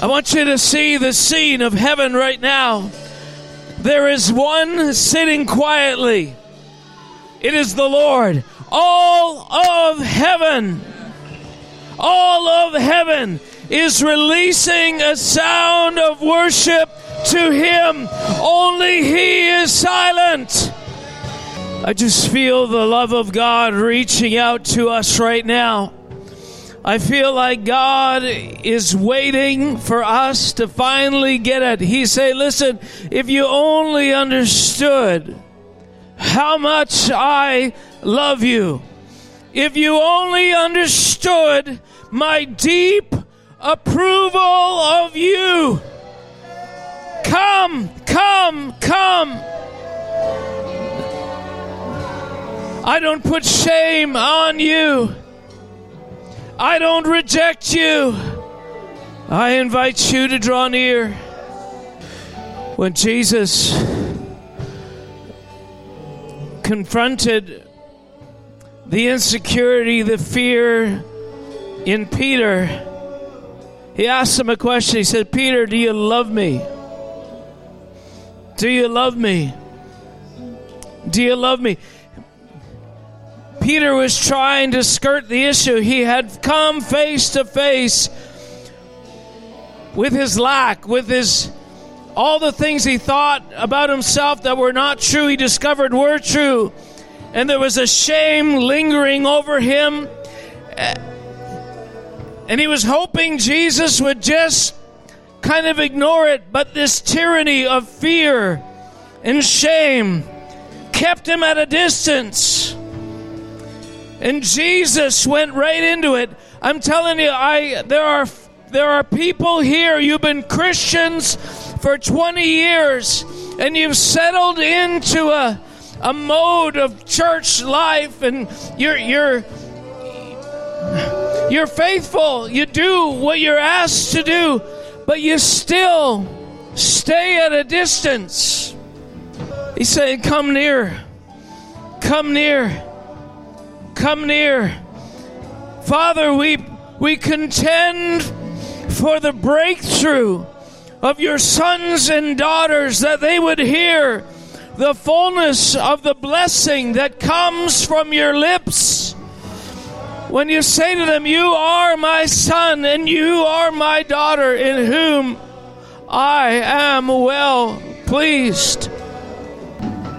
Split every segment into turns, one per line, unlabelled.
I want you to see the scene of heaven right now. There is one sitting quietly. It is the Lord. All of heaven, all of heaven is releasing a sound of worship to Him. Only He is silent. I just feel the love of God reaching out to us right now. I feel like God is waiting for us to finally get it. He say, "Listen, if you only understood how much I love you, if you only understood my deep approval of you, come, come, come." I don't put shame on you. I don't reject you. I invite you to draw near. When Jesus confronted the insecurity, the fear in Peter, he asked him a question. He said, Peter, do you love me? Do you love me? Do you love me? Peter was trying to skirt the issue. He had come face to face with his lack, with his all the things he thought about himself that were not true, he discovered were true. And there was a shame lingering over him. And he was hoping Jesus would just kind of ignore it, but this tyranny of fear and shame kept him at a distance. And Jesus went right into it. I'm telling you, I there are there are people here, you've been Christians for 20 years, and you've settled into a a mode of church life and you're you're you're faithful. You do what you're asked to do, but you still stay at a distance. He's saying, Come near. Come near come near. Father, we, we contend for the breakthrough of your sons and daughters that they would hear the fullness of the blessing that comes from your lips. When you say to them, You are my son and you are my daughter in whom I am well pleased.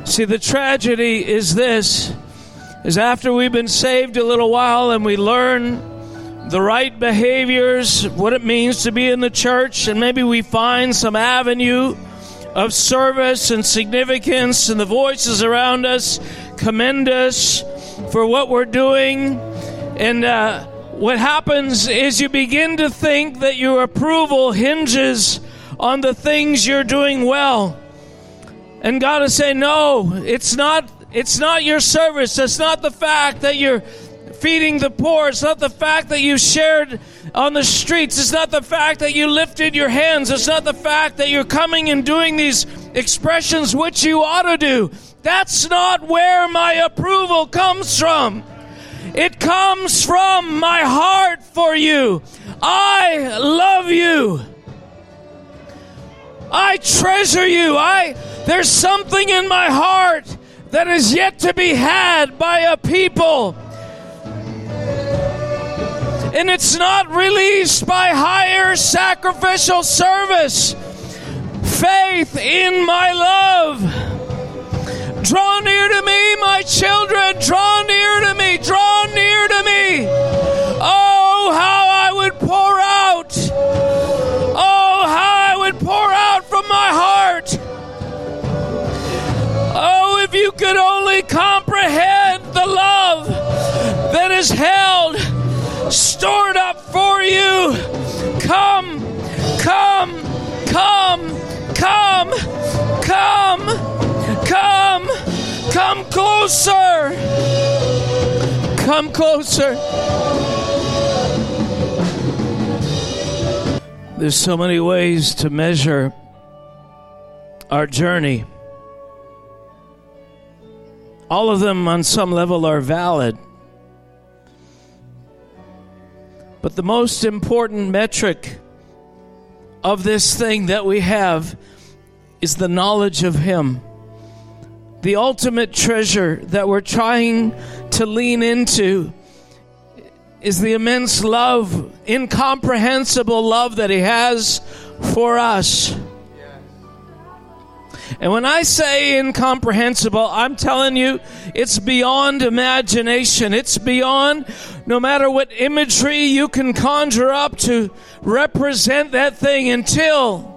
See, the tragedy is this is after we've been saved a little while and we learn the right behaviors, what it means to be in the church, and maybe we find some avenue of service and significance, and the voices around us commend us for what we're doing. And uh, what happens is you begin to think that your approval hinges on the things you're doing well. And God is saying, no, it's not it's not your service. It's not the fact that you're feeding the poor. It's not the fact that you shared on the streets. It's not the fact that you lifted your hands. It's not the fact that you're coming and doing these expressions which you ought to do. That's not where my approval comes from. It comes from my heart for you. I love you. I treasure you. I there's something in my heart that is yet to be had by a people. And it's not released by higher sacrificial service. Faith in my love. Draw near to me, my children. Draw near to me. Draw near to me. Could only comprehend the love that is held, stored up for you. Come, come, come, come, come, come, come closer. Come closer. There's so many ways to measure our journey. All of them, on some level, are valid. But the most important metric of this thing that we have is the knowledge of Him. The ultimate treasure that we're trying to lean into is the immense love, incomprehensible love that He has for us. And when I say incomprehensible, I'm telling you, it's beyond imagination. It's beyond no matter what imagery you can conjure up to represent that thing until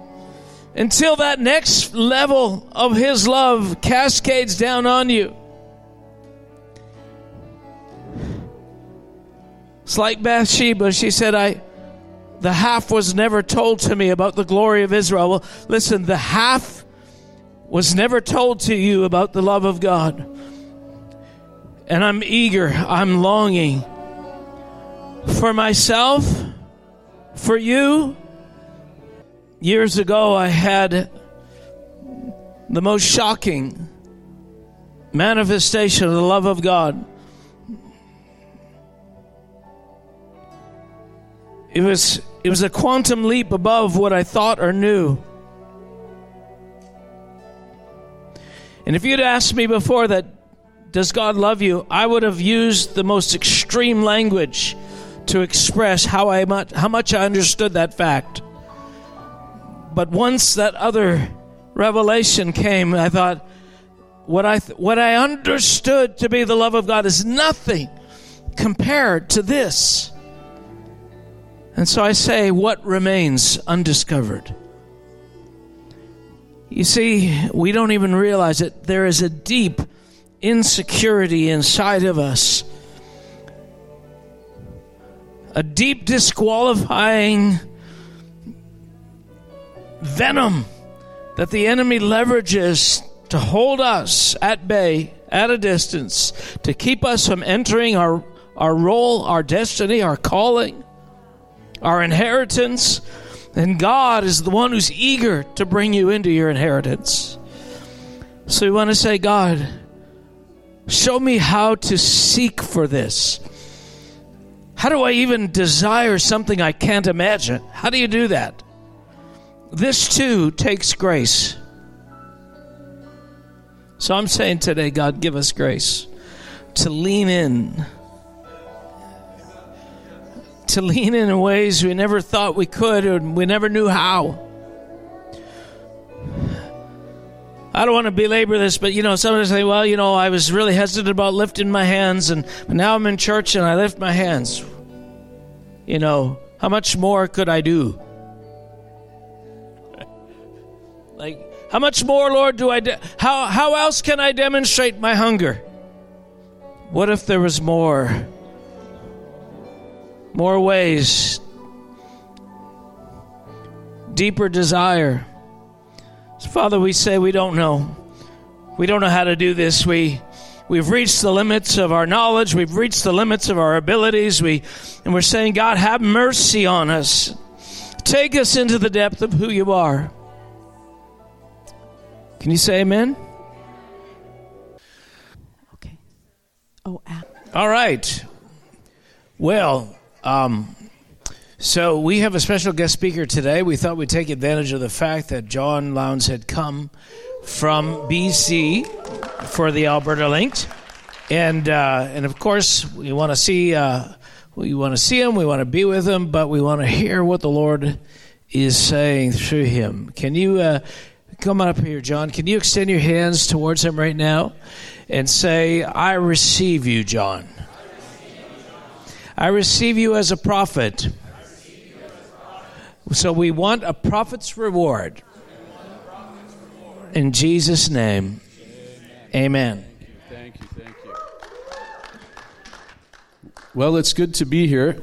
until that next level of his love cascades down on you. It's like Bathsheba. She said, I the half was never told to me about the glory of Israel. Well, listen, the half was never told to you about the love of God. And I'm eager, I'm longing for myself, for you. Years ago, I had the most shocking manifestation of the love of God. It was, it was a quantum leap above what I thought or knew. And if you'd asked me before that, does God love you? I would have used the most extreme language to express how I much, how much I understood that fact. But once that other revelation came, I thought, what I th- what I understood to be the love of God is nothing compared to this. And so I say, what remains undiscovered? You see, we don't even realize it. There is a deep insecurity inside of us, a deep disqualifying venom that the enemy leverages to hold us at bay, at a distance, to keep us from entering our, our role, our destiny, our calling, our inheritance and God is the one who's eager to bring you into your inheritance. So we want to say, God, show me how to seek for this. How do I even desire something I can't imagine? How do you do that? This too takes grace. So I'm saying today, God, give us grace to lean in to lean in ways we never thought we could and we never knew how. I don't want to belabor this, but you know, somebody say, "Well, you know, I was really hesitant about lifting my hands, and now I'm in church and I lift my hands." You know, how much more could I do? Like, how much more, Lord, do I? De- how how else can I demonstrate my hunger? What if there was more? More ways, deeper desire. So Father, we say we don't know. We don't know how to do this. We we've reached the limits of our knowledge. We've reached the limits of our abilities. We and we're saying, God, have mercy on us. Take us into the depth of who you are. Can you say amen?
Okay. Oh, ah.
all right. Well, um, so we have a special guest speaker today. We thought we'd take advantage of the fact that John Lowndes had come from BC for the Alberta Linked, and uh, and of course we want to see uh, we want to see him, we want to be with him, but we want to hear what the Lord is saying through him. Can you uh, come up here, John? Can you extend your hands towards him right now and say, "I receive you, John." I receive you as a prophet. So we want a prophet's reward. In Jesus' name, amen.
Thank you, thank you. Well, it's good to be here.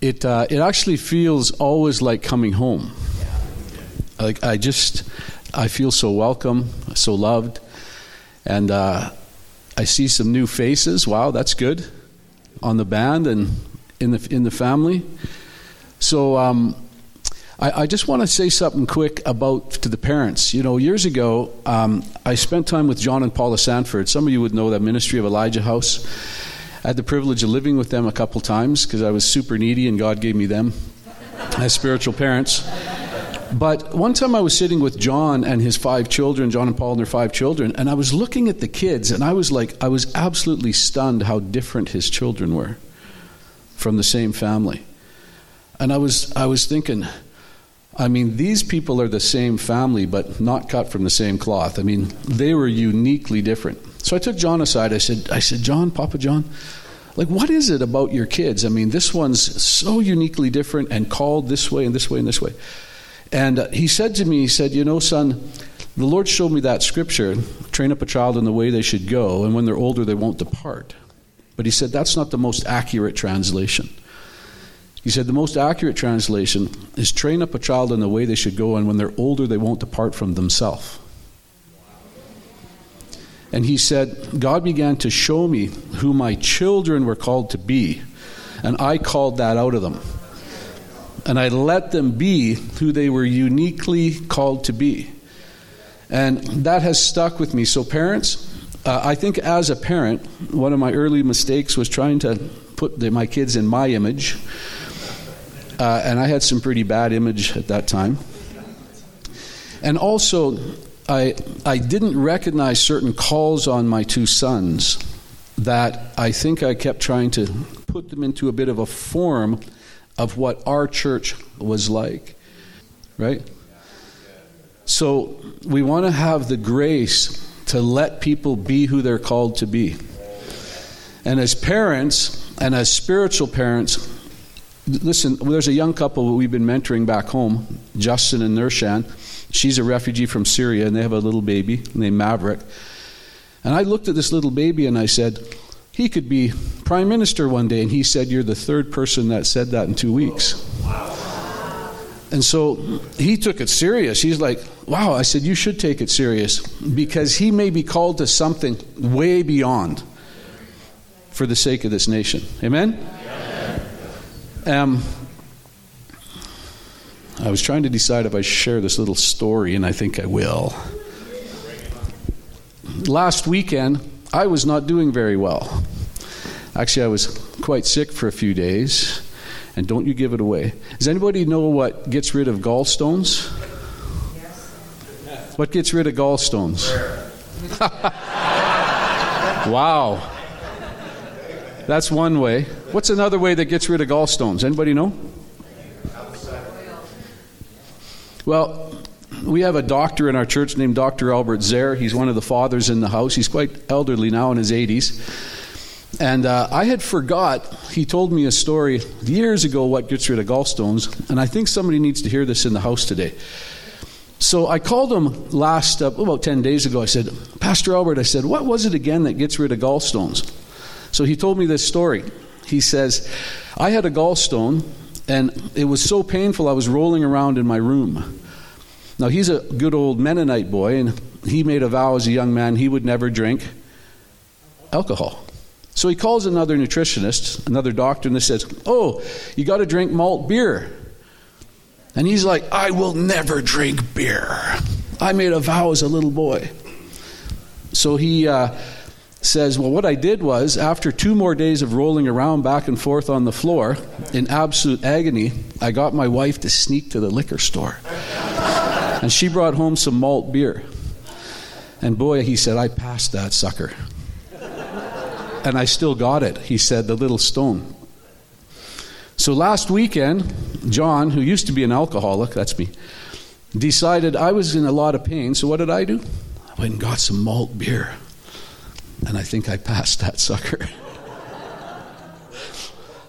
It uh, it actually feels always like coming home. Like I just I feel so welcome, so loved, and uh, I see some new faces. Wow, that's good on the band and in the in the family. So um, I, I, just want to say something quick about to the parents. You know, years ago, um, I spent time with John and Paula Sandford. Some of you would know that ministry of Elijah House. I had the privilege of living with them a couple times because I was super needy and God gave me them. as spiritual parents. But one time I was sitting with John and his five children, John and Paul and their five children, and I was looking at the kids, and I was like, I was absolutely stunned how different his children were from the same family. And I was, I was thinking, I mean, these people are the same family, but not cut from the same cloth. I mean, they were uniquely different. So I took John aside. I said, I said, John, Papa John, like, what is it about your kids? I mean, this one's so uniquely different and called this way and this way and this way. And uh, he said to me, he said, You know, son, the Lord showed me that scripture train up a child in the way they should go, and when they're older, they won't depart. But he said, That's not the most accurate translation. He said, The most accurate translation is train up a child in the way they should go, and when they're older, they won't depart from themselves. And he said, God began to show me who my children were called to be, and I called that out of them and I let them be who they were uniquely called to be. And that has stuck with me. So, parents, uh, I think as a parent, one of my early mistakes was trying to put the, my kids in my image. Uh, and I had some pretty bad image at that time. And also, I, I didn't recognize certain calls on my two sons that I think I kept trying to put them into a bit of a form of what our church was like. Right? So we want to have the grace to let people be who they're called to be. And as parents, and as spiritual parents, listen, there's a young couple we've been mentoring back home, Justin and Nershan. She's a refugee from Syria, and they have a little baby named Maverick. And I looked at this little baby and I said, he could be prime minister one day. And he said, You're the third person that said that in two weeks. And so he took it serious. He's like, Wow, I said, You should take it serious because he may be called to something way beyond for the sake of this nation. Amen? Um, I was trying to decide if I share this little story, and I think I will. Last weekend, I was not doing very well. Actually, I was quite sick for a few days, and don't you give it away. Does anybody know what gets rid of gallstones? What gets rid of gallstones? wow. That's one way. What's another way that gets rid of gallstones? Anybody know? Well, we have a doctor in our church named Dr. Albert Zare. He's one of the fathers in the house. He's quite elderly now in his 80s. And uh, I had forgot, he told me a story years ago what gets rid of gallstones, and I think somebody needs to hear this in the house today. So I called him last, uh, about 10 days ago. I said, Pastor Albert, I said, what was it again that gets rid of gallstones? So he told me this story. He says, I had a gallstone, and it was so painful I was rolling around in my room. Now, he's a good old Mennonite boy, and he made a vow as a young man he would never drink alcohol. So he calls another nutritionist, another doctor, and he says, Oh, you got to drink malt beer. And he's like, I will never drink beer. I made a vow as a little boy. So he uh, says, Well, what I did was, after two more days of rolling around back and forth on the floor in absolute agony, I got my wife to sneak to the liquor store. And she brought home some malt beer. And boy, he said, I passed that sucker. And I still got it, he said, the little stone. So last weekend, John, who used to be an alcoholic, that's me, decided I was in a lot of pain. So what did I do? I went and got some malt beer. And I think I passed that sucker.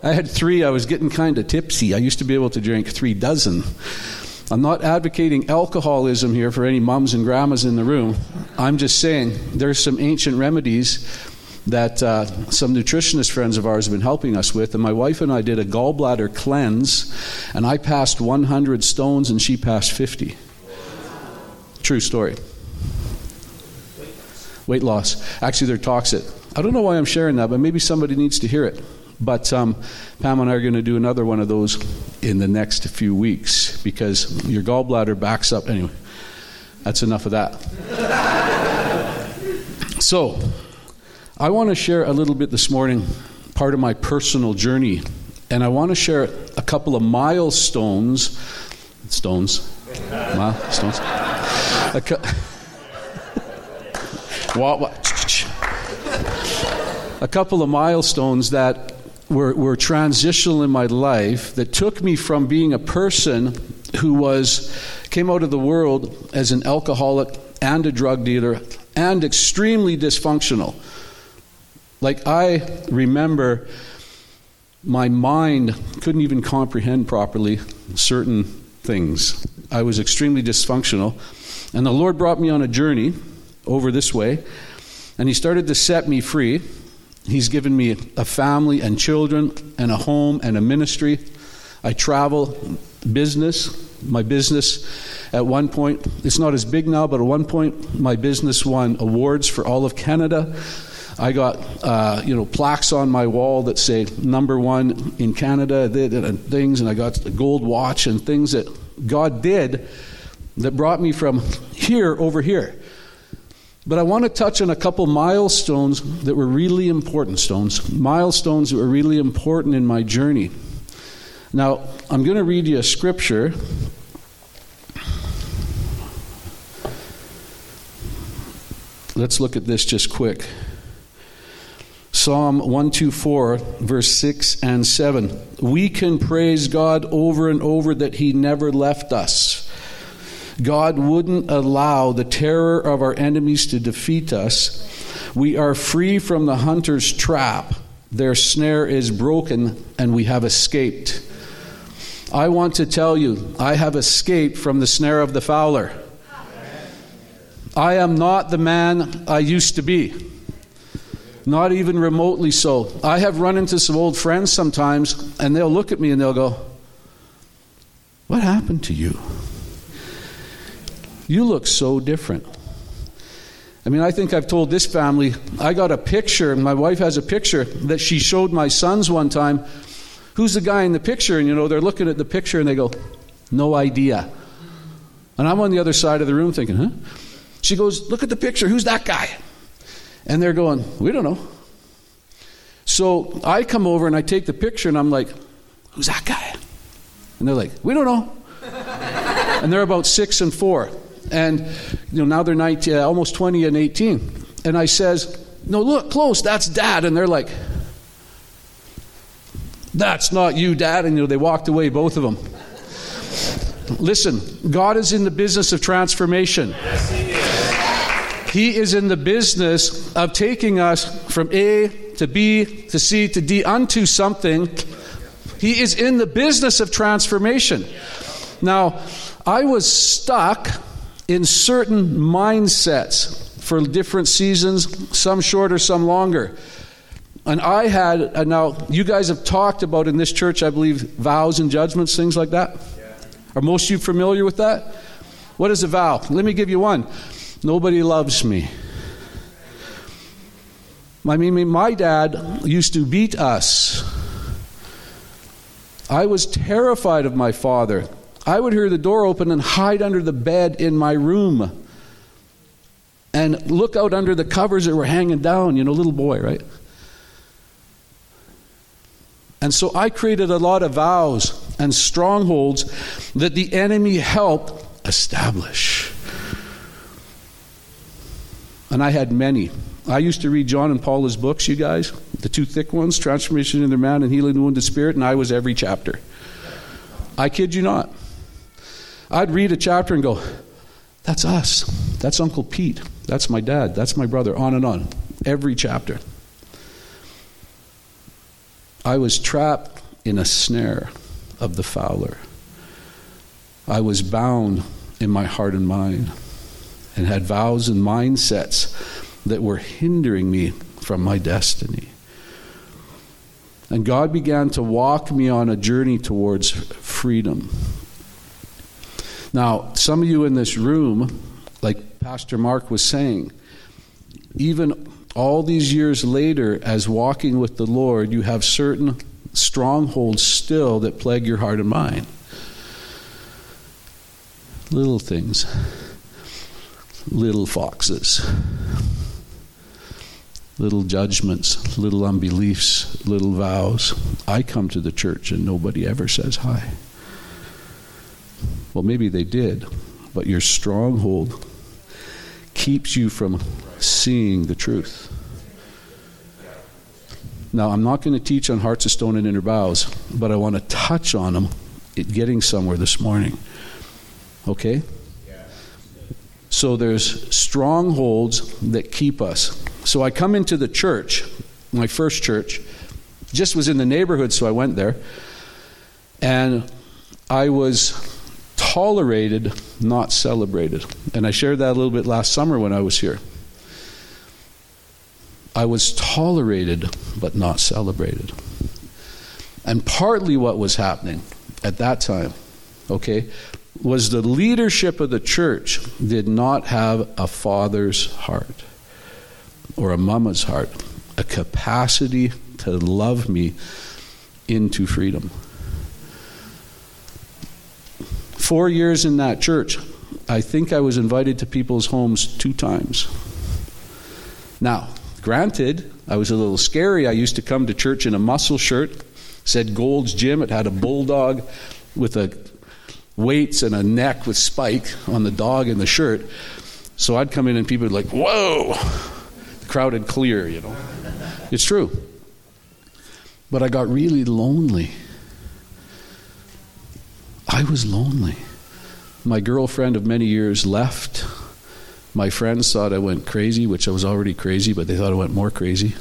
I had three. I was getting kind of tipsy. I used to be able to drink three dozen. I'm not advocating alcoholism here for any mums and grandmas in the room. I'm just saying there's some ancient remedies that uh, some nutritionist friends of ours have been helping us with. And my wife and I did a gallbladder cleanse, and I passed 100 stones and she passed 50. True story. Weight loss. Actually, they're toxic. I don't know why I'm sharing that, but maybe somebody needs to hear it. But um, Pam and I are going to do another one of those in the next few weeks because your gallbladder backs up. Anyway, that's enough of that. so, I want to share a little bit this morning, part of my personal journey, and I want to share a couple of milestones, stones, milestones, a, cu- a couple of milestones that were, were transitional in my life that took me from being a person who was came out of the world as an alcoholic and a drug dealer and extremely dysfunctional. Like I remember my mind couldn't even comprehend properly certain things. I was extremely dysfunctional. And the Lord brought me on a journey over this way, and He started to set me free. He's given me a family and children and a home and a ministry. I travel, business. My business at one point, it's not as big now, but at one point, my business won awards for all of Canada. I got uh, you know plaques on my wall that say number one in Canada and things, and I got a gold watch and things that God did that brought me from here over here. But I want to touch on a couple milestones that were really important stones, milestones that were really important in my journey. Now, I'm going to read you a scripture. Let's look at this just quick. Psalm 124, verse 6 and 7. We can praise God over and over that He never left us. God wouldn't allow the terror of our enemies to defeat us. We are free from the hunter's trap. Their snare is broken, and we have escaped. I want to tell you, I have escaped from the snare of the fowler. I am not the man I used to be. Not even remotely so. I have run into some old friends sometimes, and they'll look at me and they'll go, What happened to you? You look so different. I mean, I think I've told this family, I got a picture, my wife has a picture that she showed my sons one time. Who's the guy in the picture? And, you know, they're looking at the picture and they go, No idea. And I'm on the other side of the room thinking, Huh? She goes, Look at the picture. Who's that guy? And they're going, We don't know. So I come over and I take the picture and I'm like, Who's that guy? And they're like, We don't know. and they're about six and four. And you know now they're 19, uh, almost 20 and 18. And I says, No, look close, that's dad. And they're like, That's not you, dad. And you know, they walked away, both of them. Listen, God is in the business of transformation. He is in the business of taking us from A to B to C to D unto something. He is in the business of transformation. Now, I was stuck in certain mindsets for different seasons, some shorter, some longer. And I had, and now you guys have talked about in this church, I believe, vows and judgments, things like that. Yeah. Are most of you familiar with that? What is a vow? Let me give you one. Nobody loves me. I mean, my dad used to beat us. I was terrified of my father. I would hear the door open and hide under the bed in my room and look out under the covers that were hanging down, you know, little boy, right? And so I created a lot of vows and strongholds that the enemy helped establish. And I had many. I used to read John and Paula's books, you guys, the two thick ones, Transformation in the Man and Healing the Wounded Spirit, and I was every chapter. I kid you not. I'd read a chapter and go, That's us. That's Uncle Pete. That's my dad. That's my brother. On and on. Every chapter. I was trapped in a snare of the fowler. I was bound in my heart and mind and had vows and mindsets that were hindering me from my destiny. And God began to walk me on a journey towards freedom. Now, some of you in this room, like Pastor Mark was saying, even all these years later, as walking with the Lord, you have certain strongholds still that plague your heart and mind. Little things little foxes. little judgments, little unbeliefs, little vows. I come to the church and nobody ever says hi. Well, maybe they did, but your stronghold keeps you from seeing the truth. Now, I'm not going to teach on hearts of stone and inner vows, but I want to touch on them it getting somewhere this morning. Okay? So there's strongholds that keep us. So I come into the church, my first church, just was in the neighborhood, so I went there. And I was tolerated, not celebrated. And I shared that a little bit last summer when I was here. I was tolerated, but not celebrated. And partly what was happening at that time, okay, was the leadership of the church did not have a father's heart or a mama's heart, a capacity to love me into freedom. Four years in that church, I think I was invited to people's homes two times. Now, granted, I was a little scary. I used to come to church in a muscle shirt, said Gold's Gym. It had a bulldog with a weights and a neck with spike on the dog in the shirt. So I'd come in and people would like, whoa, crowded clear, you know. It's true. But I got really lonely. I was lonely. My girlfriend of many years left. My friends thought I went crazy, which I was already crazy, but they thought I went more crazy.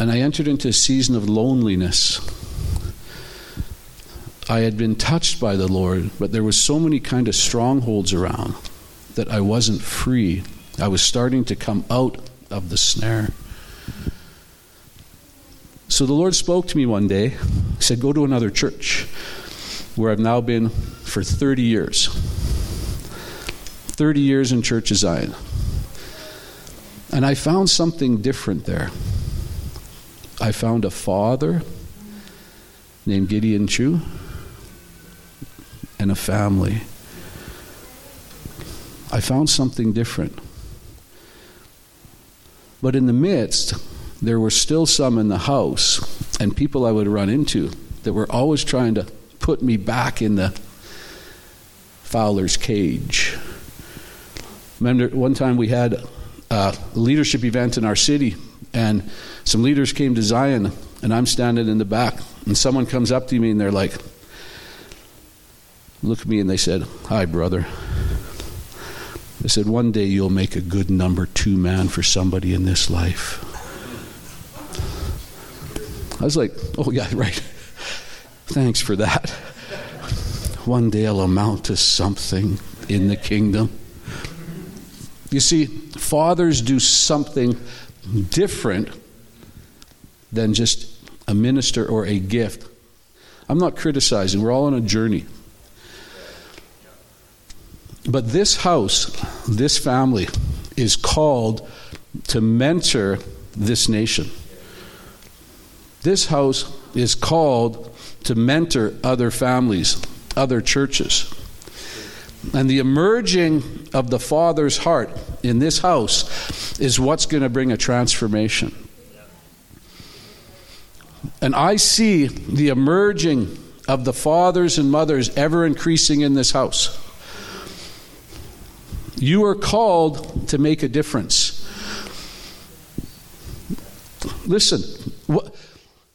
And I entered into a season of loneliness I had been touched by the Lord, but there was so many kind of strongholds around that I wasn't free. I was starting to come out of the snare. So the Lord spoke to me one day. He said, Go to another church where I've now been for 30 years. 30 years in Church of Zion. And I found something different there. I found a father named Gideon Chiu and a family. I found something different. But in the midst, there were still some in the house and people I would run into that were always trying to put me back in the Fowler's cage. Remember, one time we had a leadership event in our city, and some leaders came to Zion, and I'm standing in the back, and someone comes up to me and they're like, Look at me and they said, Hi, brother. They said, One day you'll make a good number two man for somebody in this life. I was like, Oh, yeah, right. Thanks for that. One day I'll amount to something in the kingdom. You see, fathers do something different than just a minister or a gift. I'm not criticizing, we're all on a journey. But this house, this family, is called to mentor this nation. This house is called to mentor other families, other churches. And the emerging of the Father's heart in this house is what's going to bring a transformation. And I see the emerging of the fathers and mothers ever increasing in this house. You are called to make a difference. Listen, what,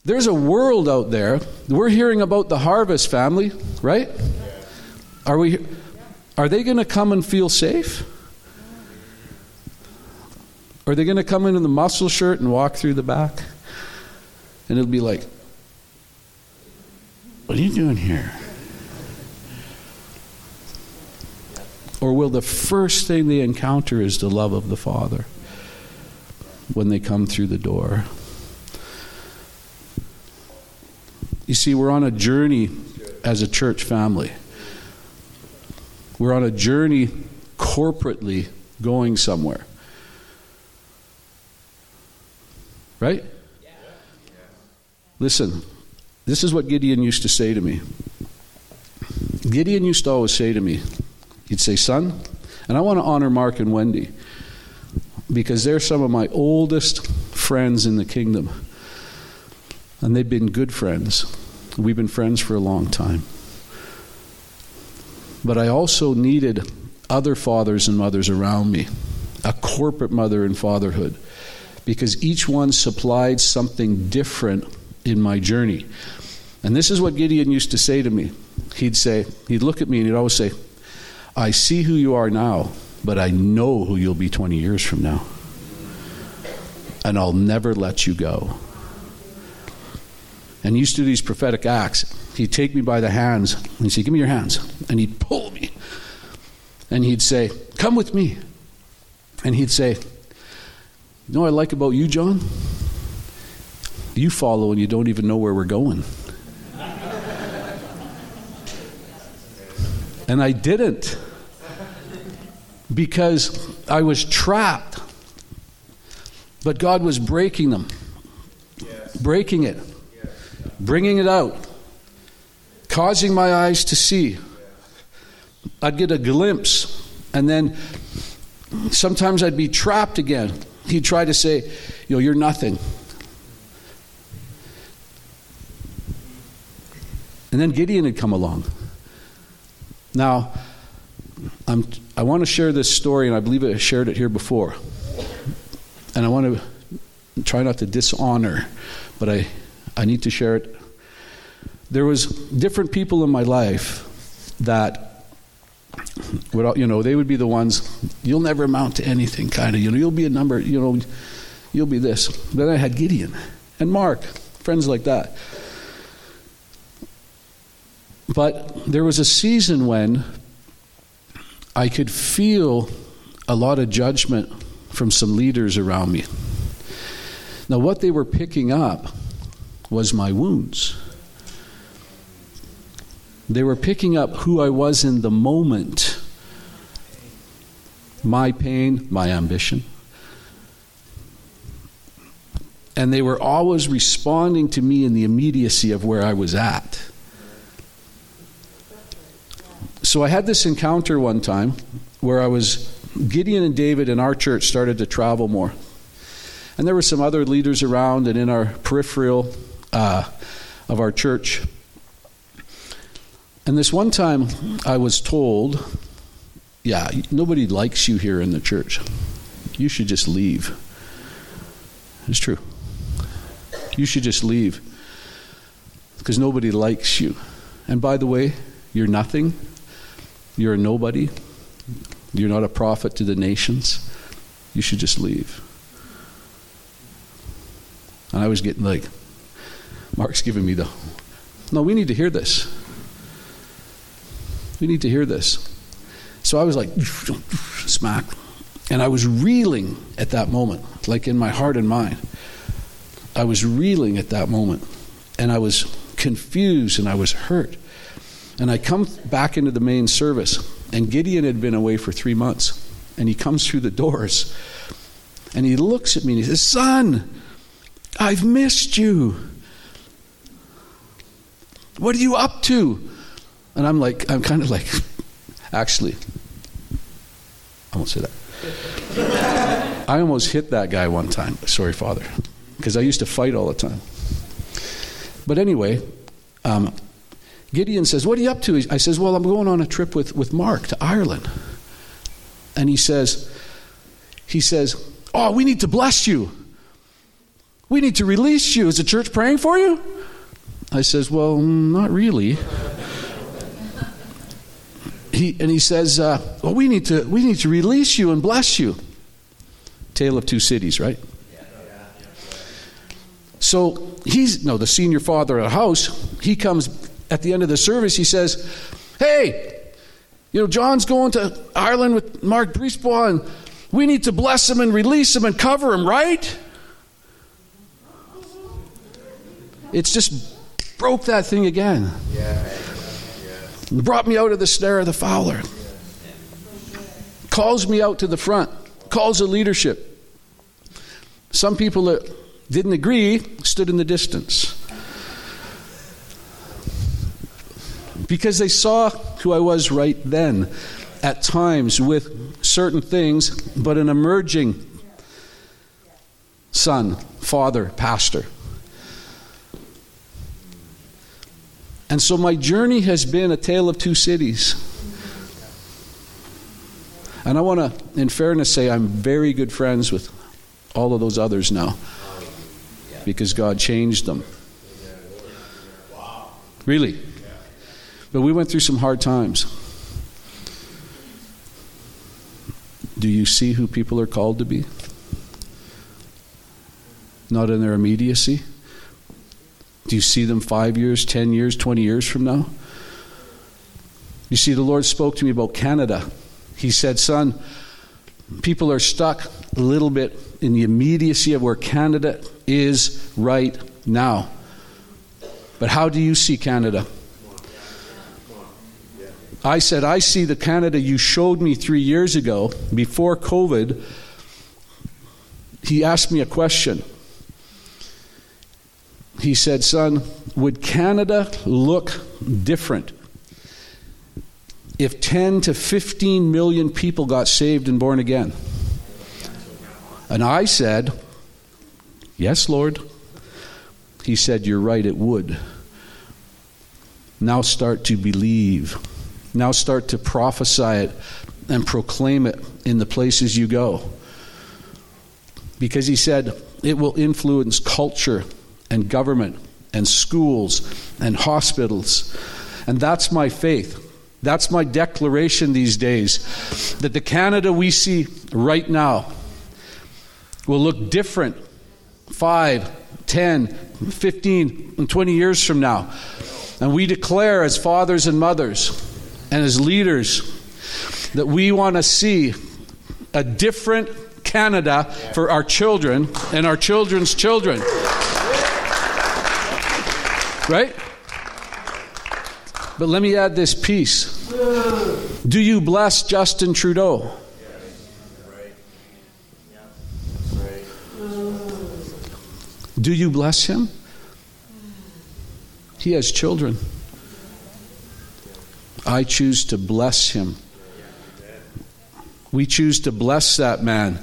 there's a world out there. We're hearing about the harvest family, right? Are we are they going to come and feel safe? Are they going to come in in the muscle shirt and walk through the back? And it'll be like, What are you doing here? Or will the first thing they encounter is the love of the Father when they come through the door? You see, we're on a journey as a church family. We're on a journey corporately going somewhere. Right? Listen, this is what Gideon used to say to me. Gideon used to always say to me, He'd say, Son, and I want to honor Mark and Wendy because they're some of my oldest friends in the kingdom. And they've been good friends. We've been friends for a long time. But I also needed other fathers and mothers around me, a corporate mother and fatherhood, because each one supplied something different in my journey. And this is what Gideon used to say to me. He'd say, he'd look at me and he'd always say, I see who you are now, but I know who you'll be 20 years from now. And I'll never let you go. And he used to do these prophetic acts. He'd take me by the hands and he'd say, Give me your hands. And he'd pull me. And he'd say, Come with me. And he'd say, You know what I like about you, John? You follow and you don't even know where we're going. and I didn't because I was trapped. But God was breaking them, yes. breaking it. Bringing it out, causing my eyes to see. I'd get a glimpse, and then sometimes I'd be trapped again. He'd try to say, You know, you're nothing. And then Gideon had come along. Now, I'm, I want to share this story, and I believe I shared it here before. And I want to try not to dishonor, but I, I need to share it. There was different people in my life that would, you know, they would be the ones, you'll never amount to anything, kind of, you know, you'll be a number, you know, you'll be this. Then I had Gideon and Mark, friends like that. But there was a season when I could feel a lot of judgment from some leaders around me. Now, what they were picking up was my wounds. They were picking up who I was in the moment my pain, my ambition. And they were always responding to me in the immediacy of where I was at. So I had this encounter one time where I was, Gideon and David in our church started to travel more. And there were some other leaders around and in our peripheral uh, of our church. And this one time I was told, yeah, nobody likes you here in the church. You should just leave. It's true. You should just leave because nobody likes you. And by the way, you're nothing you're a nobody. You're not a prophet to the nations. You should just leave. And I was getting like, Mark's giving me the, no, we need to hear this. We need to hear this. So I was like, smack. And I was reeling at that moment, like in my heart and mind. I was reeling at that moment. And I was confused and I was hurt. And I come back into the main service, and Gideon had been away for three months. And he comes through the doors, and he looks at me and he says, Son, I've missed you. What are you up to? And I'm like, I'm kind of like, actually, I won't say that. I almost hit that guy one time. Sorry, Father. Because I used to fight all the time. But anyway, um, Gideon says, What are you up to? I says, Well, I'm going on a trip with, with Mark to Ireland. And he says, he says, Oh, we need to bless you. We need to release you. Is the church praying for you? I says, Well, not really. He, and he says, uh, Well, we need, to, we need to release you and bless you. Tale of two cities, right? So he's, no, the senior father of the house, he comes at the end of the service, he says, Hey, you know, John's going to Ireland with Mark Brisebois, and we need to bless him and release him and cover him, right? It's just broke that thing again. Yeah. yeah. Brought me out of the snare of the fowler. Calls me out to the front. Calls the leadership. Some people that didn't agree stood in the distance. because they saw who I was right then, at times with certain things, but an emerging son, father, pastor. And so my journey has been a tale of two cities. And I want to, in fairness, say I'm very good friends with all of those others now because God changed them. Really. But we went through some hard times. Do you see who people are called to be? Not in their immediacy? Do you see them five years, ten years, twenty years from now? You see, the Lord spoke to me about Canada. He said, Son, people are stuck a little bit in the immediacy of where Canada is right now. But how do you see Canada? I said, I see the Canada you showed me three years ago, before COVID. He asked me a question. He said, Son, would Canada look different if 10 to 15 million people got saved and born again? And I said, Yes, Lord. He said, You're right, it would. Now start to believe. Now start to prophesy it and proclaim it in the places you go. Because he said it will influence culture and government and schools and hospitals. And that's my faith. That's my declaration these days that the Canada we see right now will look different 5, 10, 15, and 20 years from now. And we declare as fathers and mothers and as leaders that we want to see a different Canada for our children and our children's children. Right? But let me add this piece. Do you bless Justin Trudeau? Do you bless him? He has children. I choose to bless him. We choose to bless that man.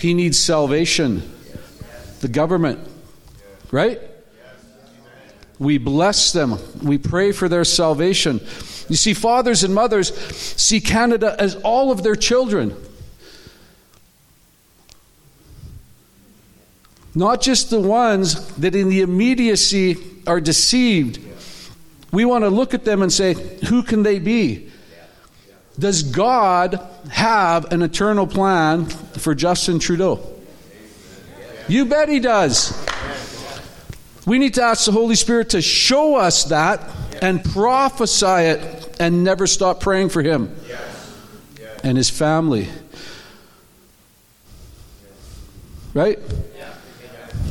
He needs salvation. The government, right? We bless them. We pray for their salvation. You see, fathers and mothers see Canada as all of their children. Not just the ones that in the immediacy are deceived. We want to look at them and say, who can they be? Does God have an eternal plan for Justin Trudeau? You bet he does. We need to ask the Holy Spirit to show us that and prophesy it and never stop praying for him and his family. Right?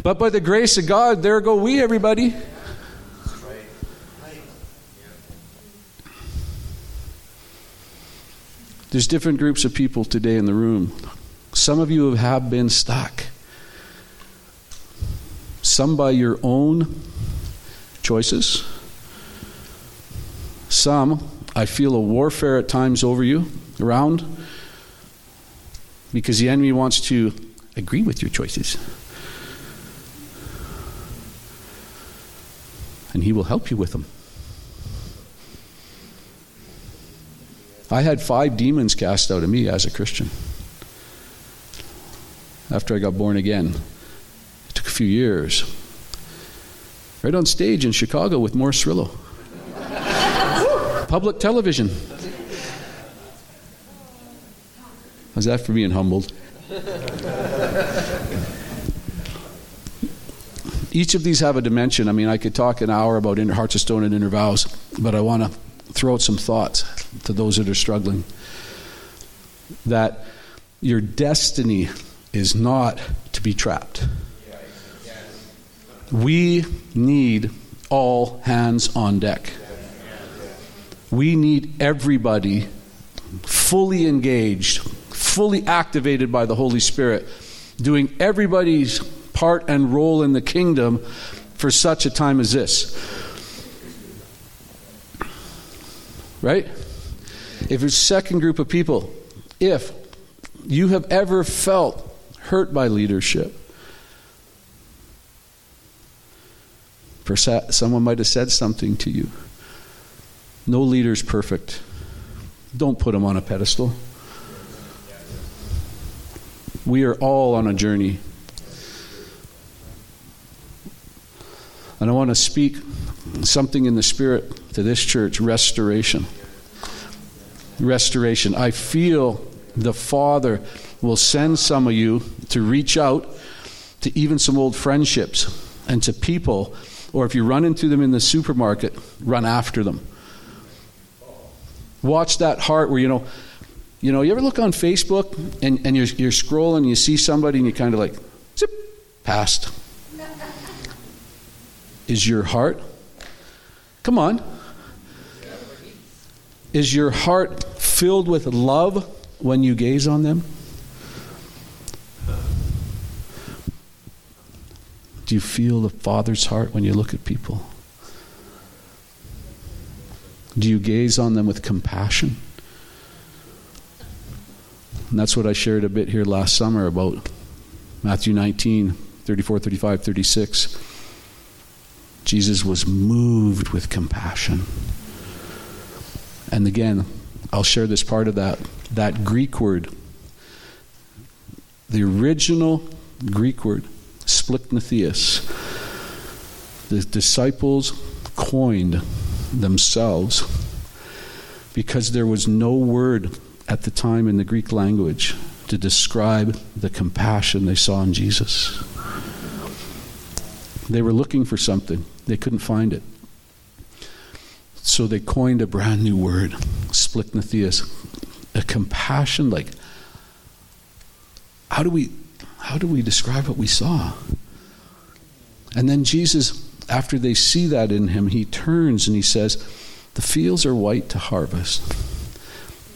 But by the grace of God, there go we, everybody. There's different groups of people today in the room. Some of you have been stuck. Some by your own choices. Some, I feel a warfare at times over you, around, because the enemy wants to agree with your choices. And he will help you with them. I had five demons cast out of me as a Christian. After I got born again, few years. Right on stage in Chicago with Morris Cerullo. Public television. How's that for being humbled? Each of these have a dimension. I mean, I could talk an hour about inner hearts of stone and inner vows, but I want to throw out some thoughts to those that are struggling. That your destiny is not to be trapped. We need all hands on deck. We need everybody fully engaged, fully activated by the Holy Spirit, doing everybody's part and role in the kingdom for such a time as this. Right? If it's a second group of people, if you have ever felt hurt by leadership, Persa- someone might have said something to you. No leader's perfect. Don't put him on a pedestal. We are all on a journey. And I want to speak something in the Spirit to this church restoration. Restoration. I feel the Father will send some of you to reach out to even some old friendships and to people, or if you run into them in the supermarket, run after them. Watch that heart where, you know, you know, you ever look on Facebook and, and you're, you're scrolling and you see somebody and you kind of like, zip, past. Is your heart? Come on. Is your heart filled with love when you gaze on them? Do you feel the Father's heart when you look at people? Do you gaze on them with compassion? And that's what I shared a bit here last summer about Matthew 19, 34, 35, 36. Jesus was moved with compassion. And again, I'll share this part of that. That Greek word, the original Greek word, spliknotheos, the disciples coined themselves because there was no word at the time in the Greek language to describe the compassion they saw in Jesus. They were looking for something, they couldn't find it. So they coined a brand new word, spliknotheos, a compassion like how do we how do we describe what we saw? And then Jesus after they see that in him, he turns and he says, The fields are white to harvest.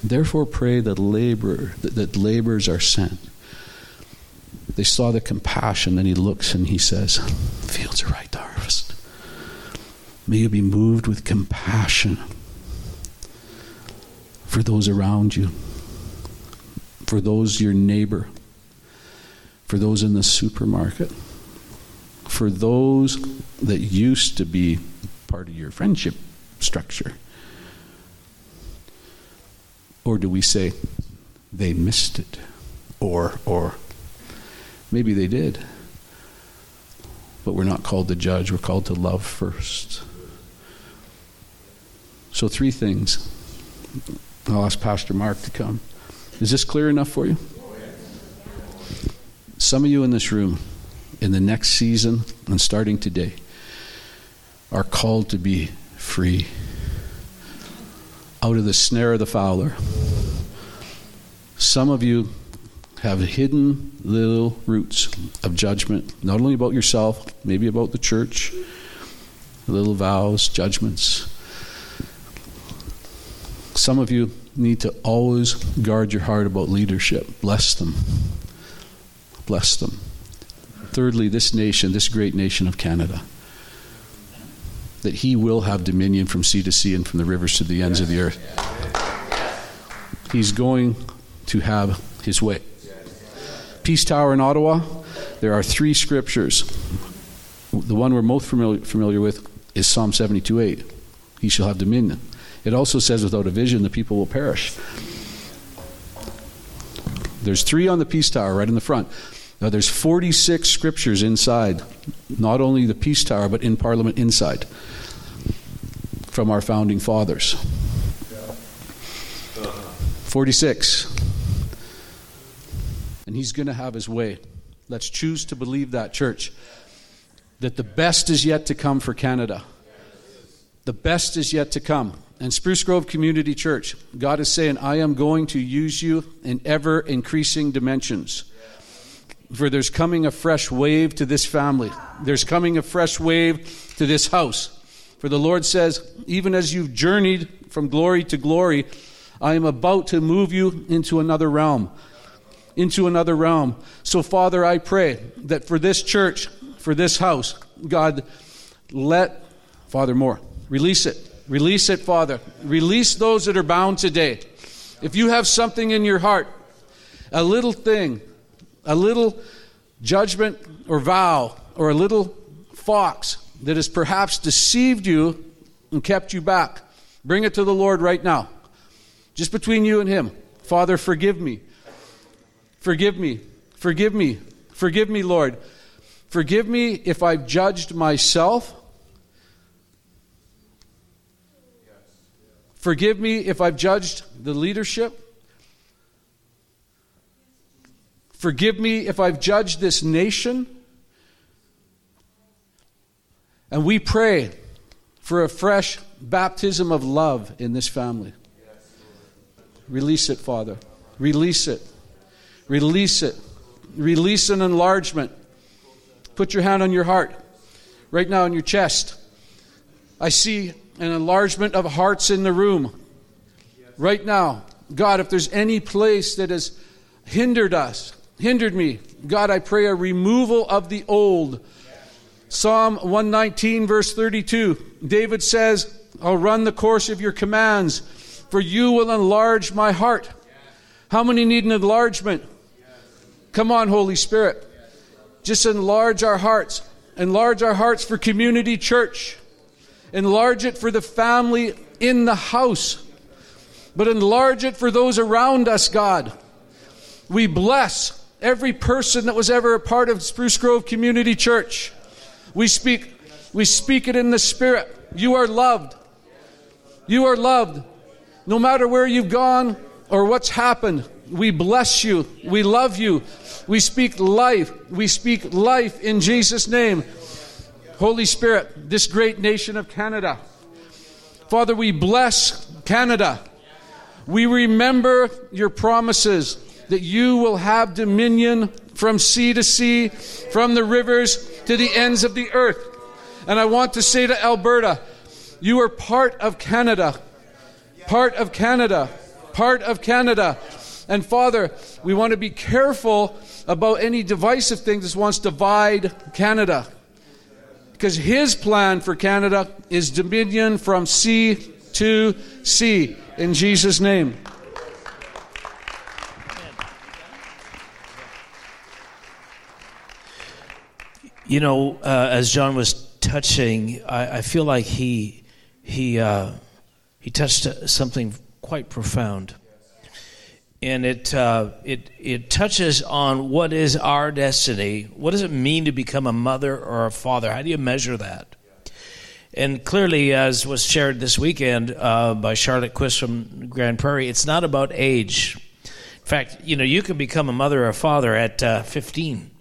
Therefore pray that labor that, that laborers are sent. They saw the compassion, and he looks and he says, Fields are right to harvest. May you be moved with compassion for those around you, for those your neighbor, for those in the supermarket, for those that used to be part of your friendship structure. Or do we say they missed it? Or, or maybe they did. But we're not called to judge, we're called to love first. So, three things. I'll ask Pastor Mark to come. Is this clear enough for you? Some of you in this room, in the next season and starting today, are called to be free out of the snare of the fowler. Some of you have hidden little roots of judgment, not only about yourself, maybe about the church, little vows, judgments. Some of you need to always guard your heart about leadership. Bless them. Bless them. Thirdly, this nation, this great nation of Canada, that He will have dominion from sea to sea and from the rivers to the ends of the earth. He's going to have His way. Peace Tower in Ottawa, there are three scriptures. The one we're most familiar, familiar with is Psalm 72 8. He shall have dominion. It also says, without a vision, the people will perish. There's three on the Peace Tower right in the front. Now, there's 46 scriptures inside, not only the Peace Tower, but in Parliament inside, from our founding fathers. 46. And he's going to have his way. Let's choose to believe that, church, that the best is yet to come for Canada. The best is yet to come. And Spruce Grove Community Church, God is saying, I am going to use you in ever increasing dimensions. For there's coming a fresh wave to this family, there's coming a fresh wave to this house. For the Lord says, even as you've journeyed from glory to glory, I am about to move you into another realm. Into another realm. So, Father, I pray that for this church, for this house, God, let, Father, more. Release it. Release it, Father. Release those that are bound today. If you have something in your heart, a little thing, a little judgment or vow, or a little fox that has perhaps deceived you and kept you back, bring it to the Lord right now. Just between you and Him. Father, forgive me. Forgive me. Forgive me. Forgive me, Lord. Forgive me if I've judged myself. Forgive me if I've judged the leadership. Forgive me if I've judged this nation. And we pray for a fresh baptism of love in this family. Release it, Father. Release it. Release it. Release an enlargement. Put your hand on your heart, right now on your chest. I see an enlargement of hearts in the room. Right now, God, if there's any place that has hindered us, hindered me. God, I pray a removal of the old. Psalm 119, verse 32. David says, I'll run the course of your commands, for you will enlarge my heart. How many need an enlargement? Come on, Holy Spirit. Just enlarge our hearts. Enlarge our hearts for community church. Enlarge it for the family in the house. But enlarge it for those around us, God. We bless every person that was ever a part of Spruce Grove Community Church. We speak, we speak it in the Spirit. You are loved. You are loved. No matter where you've gone or what's happened, we bless you. We love you. We speak life. We speak life in Jesus' name. Holy Spirit, this great nation of Canada. Father, we bless Canada. We remember your promises that you will have dominion from sea to sea, from the rivers to the ends of the earth. And I want to say to Alberta, you are part of Canada. Part of Canada. Part of Canada. And Father, we want to be careful about any divisive thing that wants to divide Canada. Because his plan for Canada is dominion from sea to sea. In Jesus' name.
You know, uh, as John was touching, I, I feel like he he uh, he touched something quite profound, and it uh, it it touches on what is our destiny. What does it mean to become a mother or a father? How do you measure that? And clearly, as was shared this weekend uh, by Charlotte Quist from Grande Prairie, it's not about age. In fact, you know, you can become a mother or a father at uh, 15,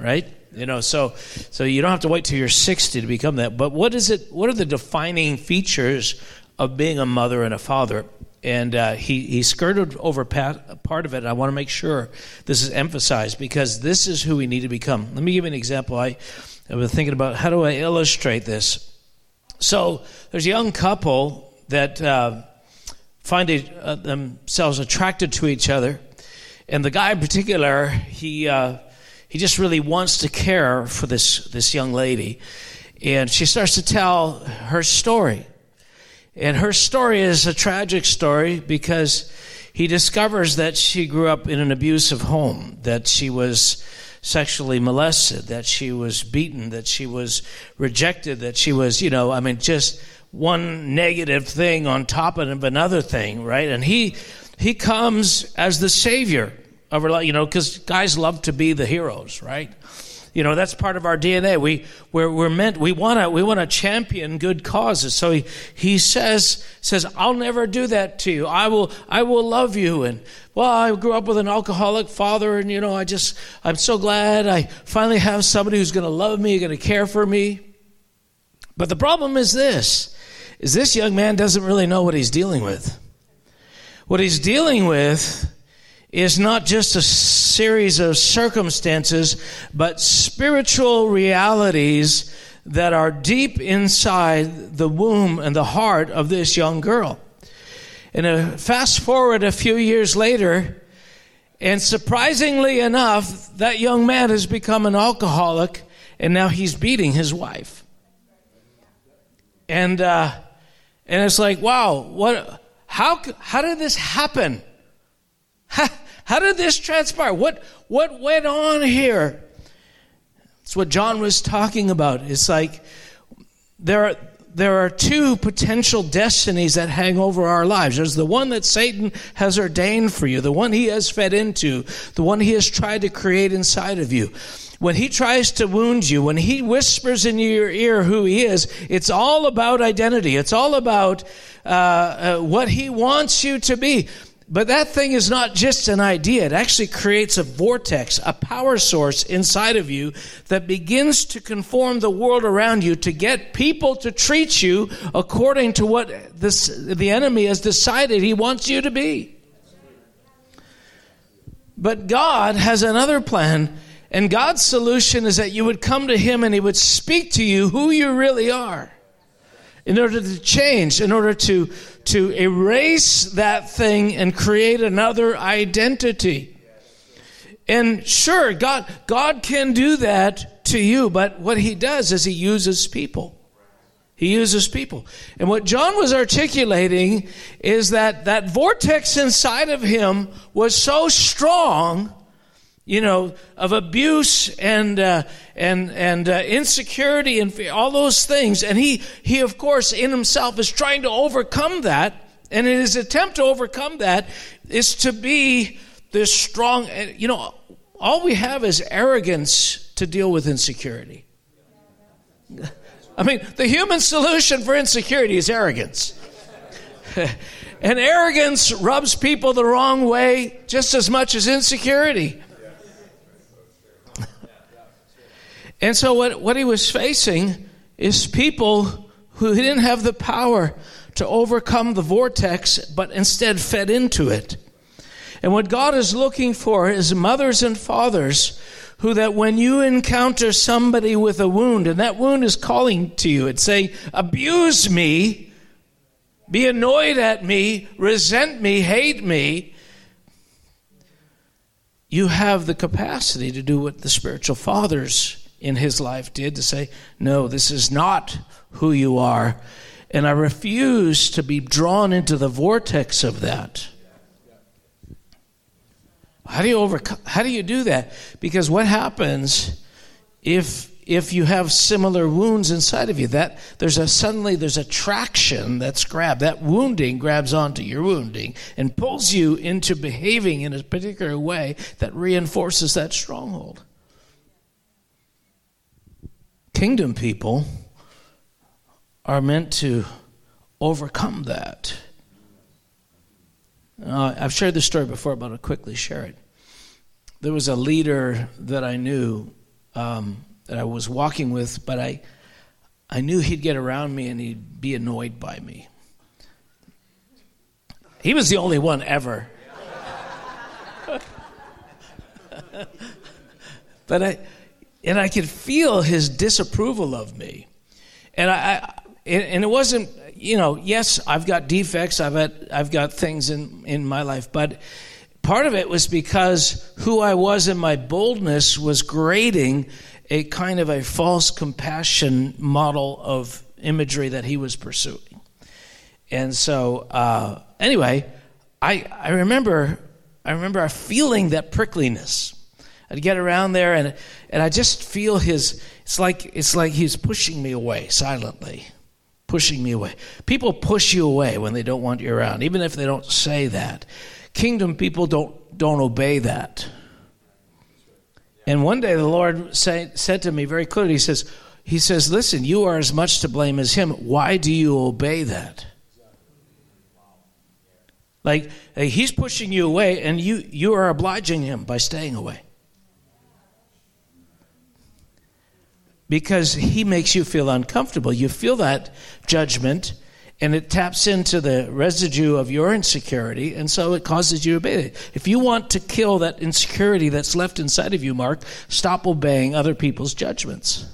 right? You know, so so you don't have to wait till you're 60 to become that. But what is it? What are the defining features of being a mother and a father? And uh, he he skirted over part, part of it. I want to make sure this is emphasized because this is who we need to become. Let me give you an example. I I was thinking about how do I illustrate this. So there's a young couple that uh, find it, uh, themselves attracted to each other, and the guy in particular he uh, he just really wants to care for this, this young lady. And she starts to tell her story. And her story is a tragic story because he discovers that she grew up in an abusive home, that she was sexually molested, that she was beaten, that she was rejected, that she was, you know, I mean, just one negative thing on top of another thing, right? And he he comes as the savior of her life, you know, because guys love to be the heroes, right? You know, that's part of our DNA. We, we're, we're meant, we want to, we want to champion good causes. So he, he says, says, I'll never do that to you. I will, I will love you. And, well, I grew up with an alcoholic father and, you know, I just, I'm so glad I finally have somebody who's going to love me, going to care for me. But the problem is this, is this young man doesn't really know what he's dealing with. What he's dealing with is not just a series of circumstances, but spiritual realities that are deep inside the womb and the heart of this young girl. And uh, fast forward a few years later, and surprisingly enough, that young man has become an alcoholic, and now he's beating his wife. And uh, and it's like, wow, what? How how did this happen? How did this transpire? What, what went on here? It's what John was talking about. It's like there are, there are two potential destinies that hang over our lives. There's the one that Satan has ordained for you, the one he has fed into, the one he has tried to create inside of you. When he tries to wound you, when he whispers in your ear who he is, it's all about identity. It's all about uh, uh, what he wants you to be. But that thing is not just an idea. It actually creates a vortex, a power source inside of you that begins to conform the world around you to get people to treat you according to what this, the enemy has decided he wants you to be. But God has another plan, and God's solution is that you would come to Him and He would speak to you who you really are in order to change, in order to, to erase that thing and create another identity. And sure, God, God can do that to you, but what he does is he uses people. He uses people. And what John was articulating is that that vortex inside of him was so strong you know, of abuse and uh, and and uh, insecurity and all those things. And he he of course in himself is trying to overcome that. And in his attempt to overcome that is to be this strong. You know, all we have is arrogance to deal with insecurity. I mean, the human solution for insecurity is arrogance. and arrogance rubs people the wrong way just as much as insecurity. And so, what, what he was facing is people who didn't have the power to overcome the vortex, but instead fed into it. And what God is looking for is mothers and fathers who that when you encounter somebody with a wound, and that wound is calling to you, it's saying, abuse me, be annoyed at me, resent me, hate me, you have the capacity to do what the spiritual fathers in his life did to say, No, this is not who you are. And I refuse to be drawn into the vortex of that. How do you overcome how do you do that? Because what happens if if you have similar wounds inside of you that there's a suddenly there's a traction that's grabbed that wounding grabs onto your wounding and pulls you into behaving in a particular way that reinforces that stronghold Kingdom people are meant to overcome that. Uh, I've shared this story before, but I'll quickly share it. There was a leader that I knew um, that I was walking with, but I, I knew he'd get around me and he'd be annoyed by me. He was the only one ever. but I, and I could feel his disapproval of me. And I, and it wasn't, you know, yes, I've got defects, I've got, I've got things in, in my life, but part of it was because who I was in my boldness was grading a kind of a false compassion model of imagery that he was pursuing. And so, uh, anyway, I, I remember, I remember feeling that prickliness I'd get around there and and I just feel his it's like it's like he's pushing me away silently. Pushing me away. People push you away when they don't want you around, even if they don't say that. Kingdom people don't don't obey that. And one day the Lord say, said to me very clearly, He says, He says, Listen, you are as much to blame as him. Why do you obey that? Like he's pushing you away and you you are obliging him by staying away. Because he makes you feel uncomfortable. You feel that judgment, and it taps into the residue of your insecurity, and so it causes you to obey it. If you want to kill that insecurity that's left inside of you, Mark, stop obeying other people's judgments.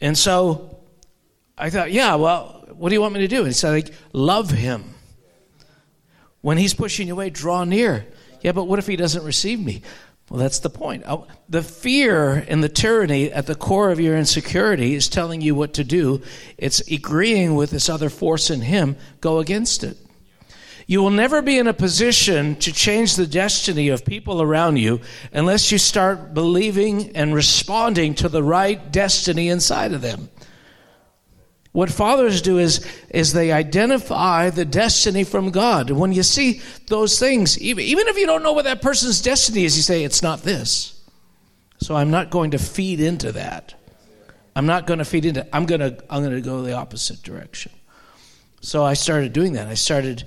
And so I thought, yeah, well, what do you want me to do? And he said, like, love him. When he's pushing you away, draw near. Yeah, but what if he doesn't receive me? Well, that's the point. Uh, the fear and the tyranny at the core of your insecurity is telling you what to do. It's agreeing with this other force in him. Go against it. You will never be in a position to change the destiny of people around you unless you start believing and responding to the right destiny inside of them. What fathers do is, is they identify the destiny from God. When you see those things, even, even if you don't know what that person's destiny is, you say, it's not this. So I'm not going to feed into that. I'm not going to feed into I'm going to I'm going to go the opposite direction. So I started doing that. I started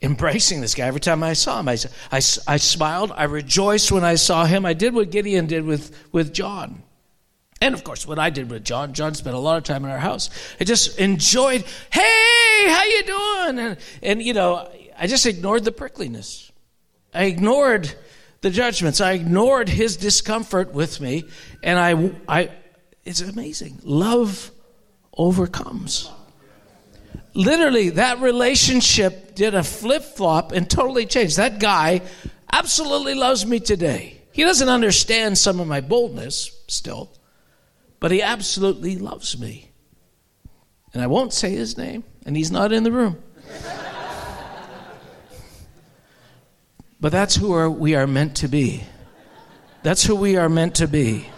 embracing this guy every time I saw him. I, I, I smiled. I rejoiced when I saw him. I did what Gideon did with, with John. And of course, what I did with John, John spent a lot of time in our house. I just enjoyed, hey, how you doing? And, and you know, I just ignored the prickliness. I ignored the judgments. I ignored his discomfort with me. And I, I it's amazing. Love overcomes literally that relationship did a flip flop and totally changed. That guy absolutely loves me today. He doesn't understand some of my boldness still, but he absolutely loves me. And I won't say his name, and he's not in the room. but that's who we are meant to be. That's who we are meant to be.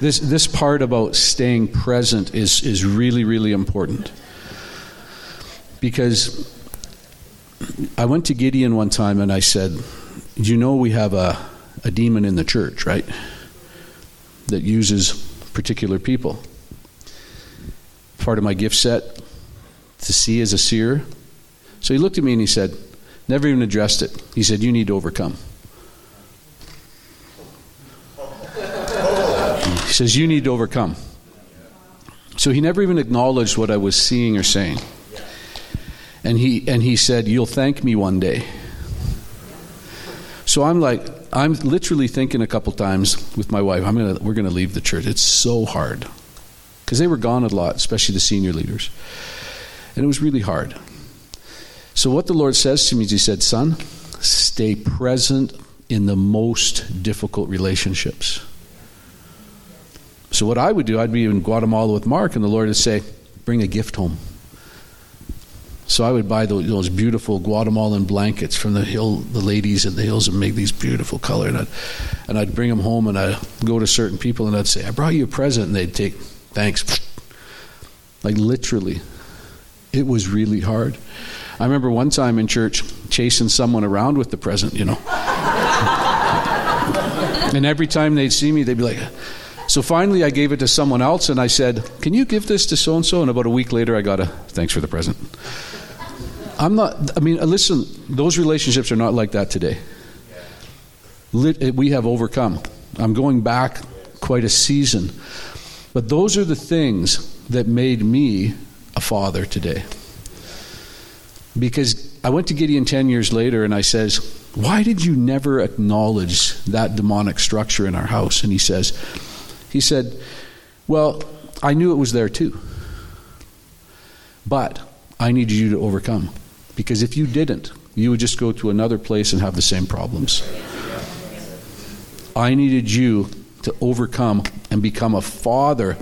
This, this part about staying present is, is really, really important. Because I went to Gideon one time and I said, You know, we have a, a demon in the church, right? That uses particular people. Part of my gift set to see as a seer. So he looked at me and he said, Never even addressed it. He said, You need to overcome. He says, You need to overcome. So he never even acknowledged what I was seeing or saying. And he, and he said, You'll thank me one day. So I'm like, I'm literally thinking a couple times with my wife, I'm gonna, we're going to leave the church. It's so hard. Because they were gone a lot, especially the senior leaders. And it was really hard. So what the Lord says to me is He said, Son, stay present in the most difficult relationships. So what I would do, I'd be in Guatemala with Mark, and the Lord would say, "Bring a gift home." So I would buy those, beautiful Guatemalan blankets from the hill, the ladies in the hills, and make these beautiful color. And I'd, and I'd bring them home, and I'd go to certain people, and I'd say, "I brought you a present," and they'd take, "Thanks." Like literally, it was really hard. I remember one time in church chasing someone around with the present, you know. and every time they'd see me, they'd be like, so finally, I gave it to someone else and I said, Can you give this to so and so? And about a week later, I got a thanks for the present. I'm not, I mean, listen, those relationships are not like that today. Eh, we have overcome. I'm going back quite a season. But those are the things that made me a father today. Because I went to Gideon 10 years later and I says, "Why did you never acknowledge that demonic structure in our house?" And he says, he said, Well, I knew it was there too. But I needed you to overcome. Because if you didn't, you would just go to another place and have the same problems. I needed you to overcome and become a father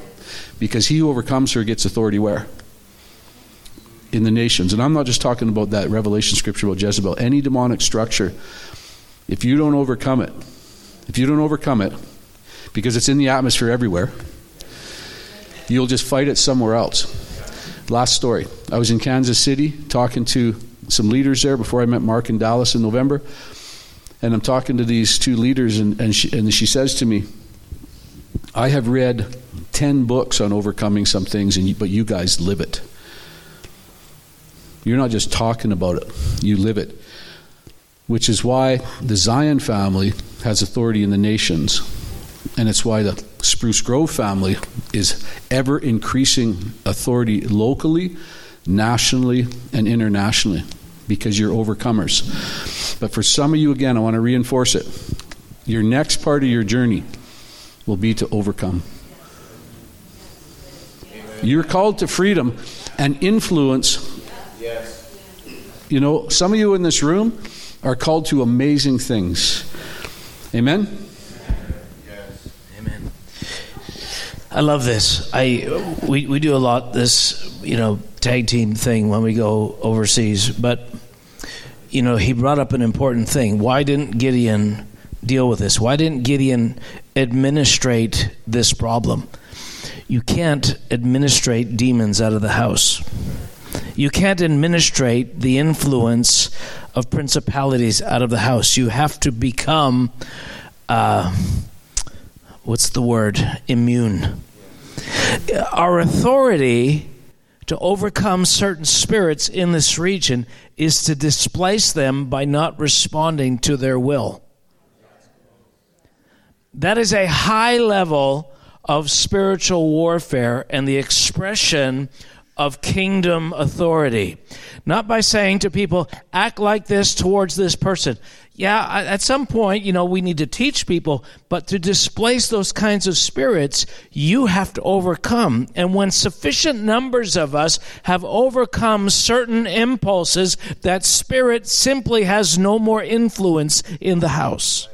because he who overcomes her gets authority where? In the nations. And I'm not just talking about that Revelation scripture about Jezebel. Any demonic structure, if you don't overcome it, if you don't overcome it, because it's in the atmosphere everywhere. You'll just fight it somewhere else. Last story. I was in Kansas City talking to some leaders there before I met Mark in Dallas in November. And I'm talking to these two leaders, and, and, she, and she says to me, I have read 10 books on overcoming some things, and but you guys live it. You're not just talking about it, you live it. Which is why the Zion family has authority in the nations and it's why the Spruce Grove family is ever increasing authority locally, nationally, and internationally because you're overcomers. But for some of you, again, I want to reinforce it. Your next part of your journey will be to overcome. You're called to freedom and influence. You know, some of you in this room are called to amazing things. Amen? Yes. Amen?
I love this. I we, we do a lot this you know tag team thing when we go overseas, but you know, he brought up an important thing. Why didn't Gideon deal with this? Why didn't Gideon administrate this problem? You can't administrate demons out of the house. You can't administrate the influence of principalities out of the house. You have to become, uh, what's the word? Immune. Our authority to overcome certain spirits in this region is to displace them by not responding to their will. That is a high level of spiritual warfare and the expression of kingdom authority. Not by saying to people, act like this towards this person. Yeah, at some point, you know, we need to teach people, but to displace those kinds of spirits, you have to overcome. And when sufficient numbers of us have overcome certain impulses, that spirit simply has no more influence in the house.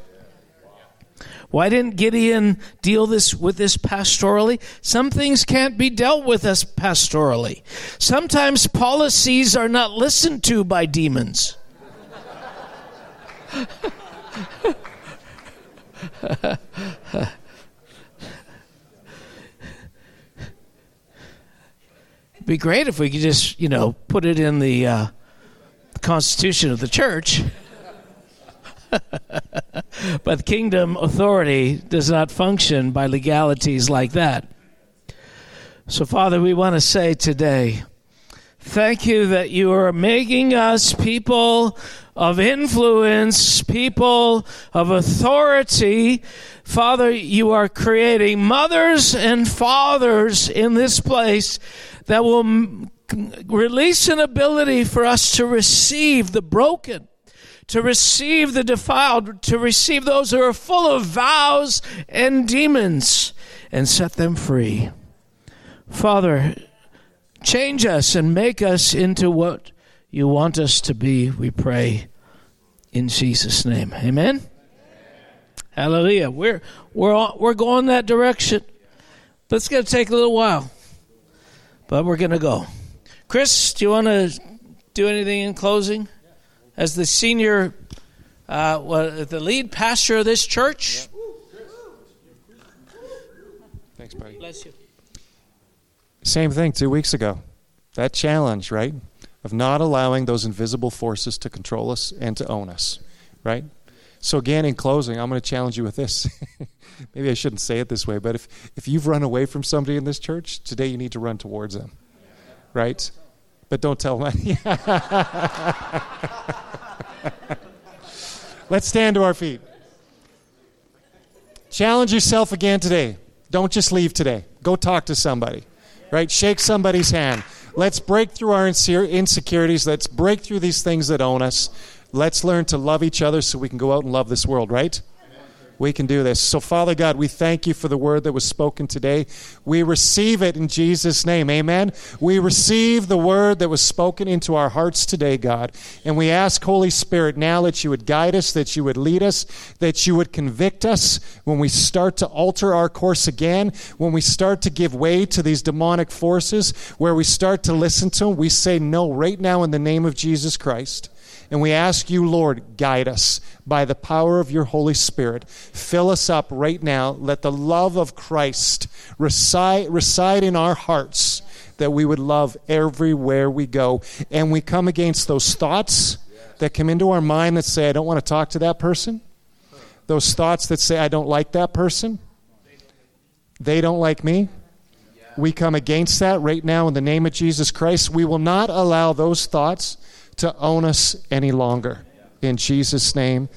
Why didn't Gideon deal this with this pastorally? Some things can't be dealt with us pastorally. Sometimes policies are not listened to by demons. It'd be great if we could just, you know, put it in the uh, constitution of the church. but kingdom authority does not function by legalities like that. So, Father, we want to say today, thank you that you are making us people of influence, people of authority. Father, you are creating mothers and fathers in this place that will release an ability for us to receive the broken to receive the defiled, to receive those who are full of vows and demons, and set them free. Father, change us and make us into what you want us to be, we pray in Jesus' name. Amen. Hallelujah. We're we're all, we're going that direction. But it's going to take a little while. But we're going to go. Chris, do you want to do anything in closing? As the senior, uh, well, the lead pastor of this church.
Thanks, buddy.
Bless you.
Same thing two weeks ago. That challenge, right? Of not allowing those invisible forces to control us and to own us, right? So, again, in closing, I'm going to challenge you with this. Maybe I shouldn't say it this way, but if, if you've run away from somebody in this church, today you need to run towards them, right? But don't tell them. Let's stand to our feet. Challenge yourself again today. Don't just leave today. Go talk to somebody, right? Shake somebody's hand. Let's break through our insecurities. Let's break through these things that own us. Let's learn to love each other so we can go out and love this world, right? We can do this. So, Father God, we thank you for the word that was spoken today. We receive it in Jesus' name. Amen. We receive the word that was spoken into our hearts today, God. And we ask, Holy Spirit, now that you would guide us, that you would lead us, that you would convict us when we start to alter our course again, when we start to give way to these demonic forces, where we start to listen to them. We say no right now in the name of Jesus Christ. And we ask you, Lord, guide us by the power of your Holy Spirit. Fill us up right now. Let the love of Christ reside, reside in our hearts that we would love everywhere we go. And we come against those thoughts that come into our mind that say, I don't want to talk to that person. Those thoughts that say, I don't like that person. They don't like me. We come against that right now in the name of Jesus Christ. We will not allow those thoughts to own us any longer. In Jesus' name,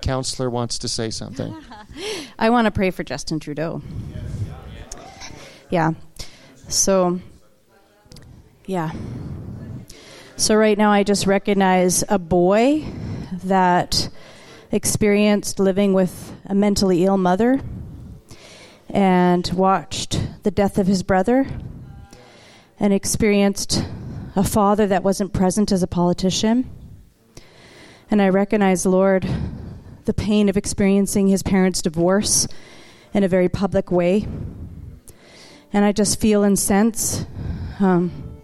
counselor wants to say something.
I want to pray for Justin Trudeau. Yeah. So, yeah. So, right now, I just recognize a boy that experienced living with a mentally ill mother and watched the death of his brother and experienced a father that wasn't present as a politician. And I recognize, Lord, the pain of experiencing his parents' divorce in a very public way. And I just feel and sense um,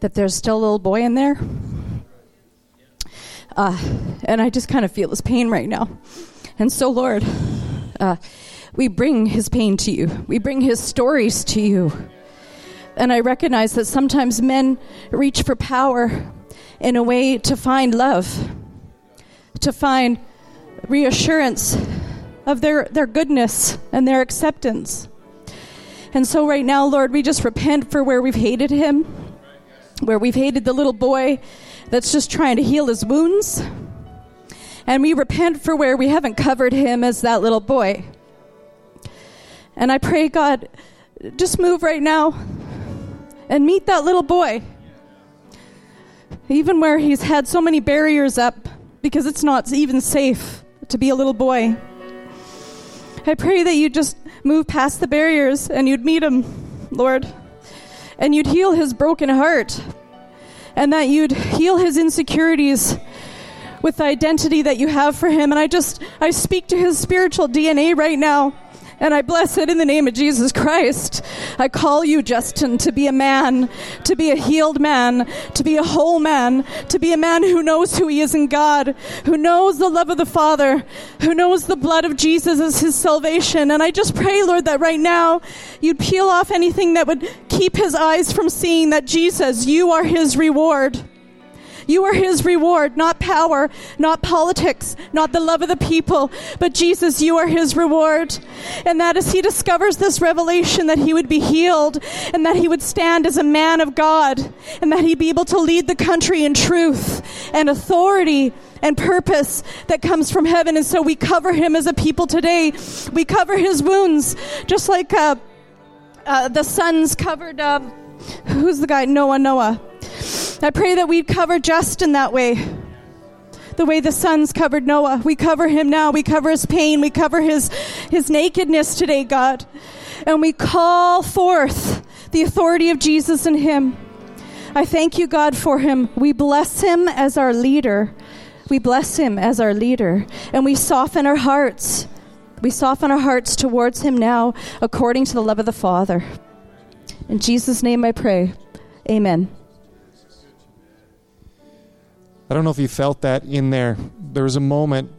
that there's still a little boy in there. Uh, and I just kind of feel his pain right now. And so, Lord, uh, we bring his pain to you, we bring his stories to you. And I recognize that sometimes men reach for power in a way to find love, to find reassurance of their, their goodness and their acceptance. And so, right now, Lord, we just repent for where we've hated him, where we've hated the little boy that's just trying to heal his wounds. And we repent for where we haven't covered him as that little boy. And I pray, God, just move right now and meet that little boy. Even where he's had so many barriers up because it's not even safe to be a little boy. I pray that you just move past the barriers and you'd meet him, Lord, and you'd heal his broken heart, and that you'd heal his insecurities with the identity that you have for him. And I just, I speak to his spiritual DNA right now. And I bless it in the name of Jesus Christ. I call you, Justin, to be a man, to be a healed man, to be a whole man, to be a man who knows who he is in God, who knows the love of the Father, who knows the blood of Jesus as his salvation. And I just pray, Lord, that right now you'd peel off anything that would keep his eyes from seeing that Jesus, you are his reward. You are his reward, not power, not politics, not the love of the people, but Jesus, you are his reward. And that as he discovers this revelation, that he would be healed and that he would stand as a man of God and that he'd be able to lead the country in truth and authority and purpose that comes from heaven. And so we cover him as a people today. We cover his wounds, just like uh, uh, the sons covered. Uh, who's the guy? Noah. Noah. I pray that we'd cover Justin that way. The way the sons covered Noah. We cover him now. We cover his pain. We cover his, his nakedness today, God. And we call forth the authority of Jesus in him. I thank you, God, for him. We bless him as our leader. We bless him as our leader. And we soften our hearts. We soften our hearts towards him now according to the love of the Father. In Jesus' name I pray. Amen.
I don't know if you felt that in there. There was a moment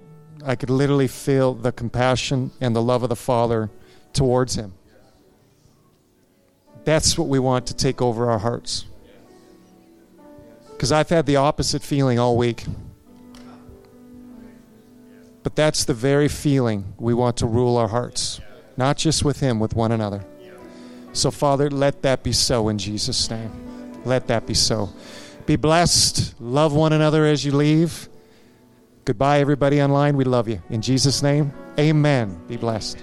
I could literally feel the compassion and the love of the Father towards him. That's what we want to take over our hearts. Because I've had the opposite feeling all week. But that's the very feeling we want to rule our hearts, not just with Him, with one another. So, Father, let that be so in Jesus' name. Let that be so. Be blessed. Love one another as you leave. Goodbye, everybody online. We love you. In Jesus' name, amen. Be blessed.